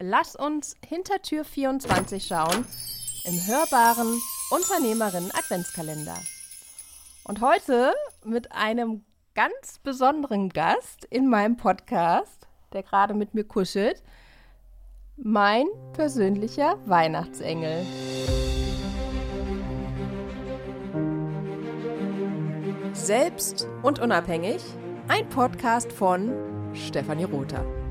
Lass uns hinter Tür 24 schauen im hörbaren Unternehmerinnen Adventskalender. Und heute mit einem ganz besonderen Gast in meinem Podcast, der gerade mit mir kuschelt, mein persönlicher Weihnachtsengel. Selbst und unabhängig, ein Podcast von Stefanie Rother.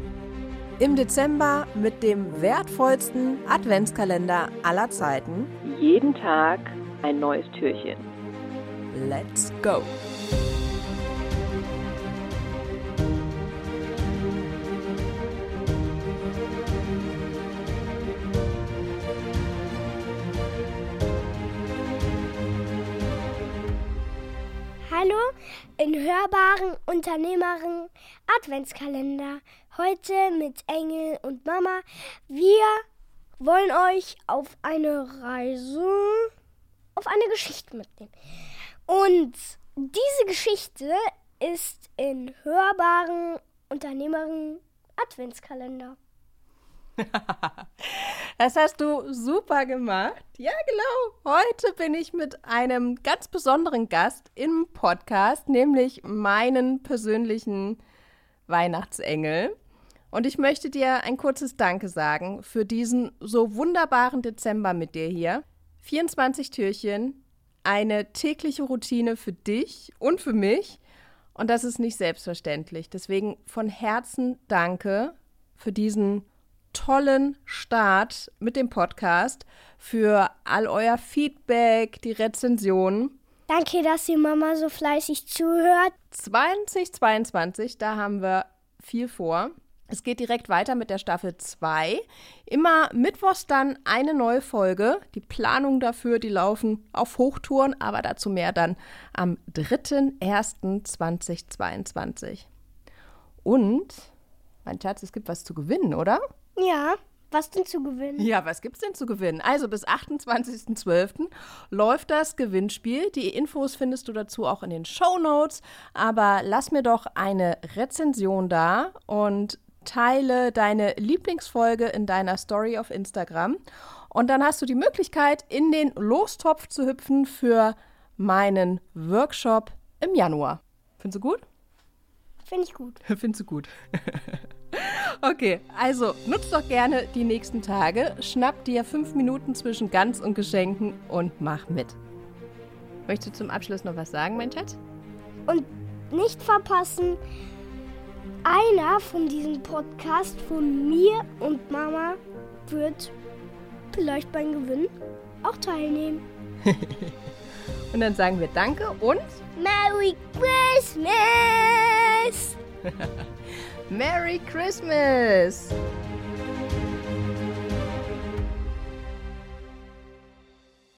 Im Dezember mit dem wertvollsten Adventskalender aller Zeiten. Jeden Tag ein neues Türchen. Let's go! Hallo in hörbaren Unternehmerinnen Adventskalender. Heute mit Engel und Mama. Wir wollen euch auf eine Reise, auf eine Geschichte mitnehmen. Und diese Geschichte ist in hörbaren Unternehmerinnen Adventskalender. das hast du super gemacht. Ja, genau. Heute bin ich mit einem ganz besonderen Gast im Podcast, nämlich meinen persönlichen Weihnachtsengel. Und ich möchte dir ein kurzes Danke sagen für diesen so wunderbaren Dezember mit dir hier. 24 Türchen, eine tägliche Routine für dich und für mich. Und das ist nicht selbstverständlich. Deswegen von Herzen danke für diesen tollen Start mit dem Podcast, für all euer Feedback, die Rezensionen. Danke, dass die Mama so fleißig zuhört. 2022, da haben wir viel vor. Es geht direkt weiter mit der Staffel 2. Immer mittwochs dann eine neue Folge. Die Planungen dafür, die laufen auf Hochtouren, aber dazu mehr dann am 3.1.2022. Und, mein Schatz, es gibt was zu gewinnen, oder? Ja, was denn zu gewinnen? Ja, was gibt's denn zu gewinnen? Also bis 28.12. läuft das Gewinnspiel. Die Infos findest du dazu auch in den Show Notes. Aber lass mir doch eine Rezension da und teile deine Lieblingsfolge in deiner Story auf Instagram. Und dann hast du die Möglichkeit, in den Lostopf zu hüpfen für meinen Workshop im Januar. Findest du gut? Finde ich gut. Findest du gut. Okay, also nutzt doch gerne die nächsten Tage, schnapp dir fünf Minuten zwischen Ganz und Geschenken und mach mit. Möchtest du zum Abschluss noch was sagen, mein Schatz? Und nicht verpassen, einer von diesem Podcast von mir und Mama wird vielleicht beim Gewinn auch teilnehmen. und dann sagen wir Danke und Merry Christmas! Merry Christmas!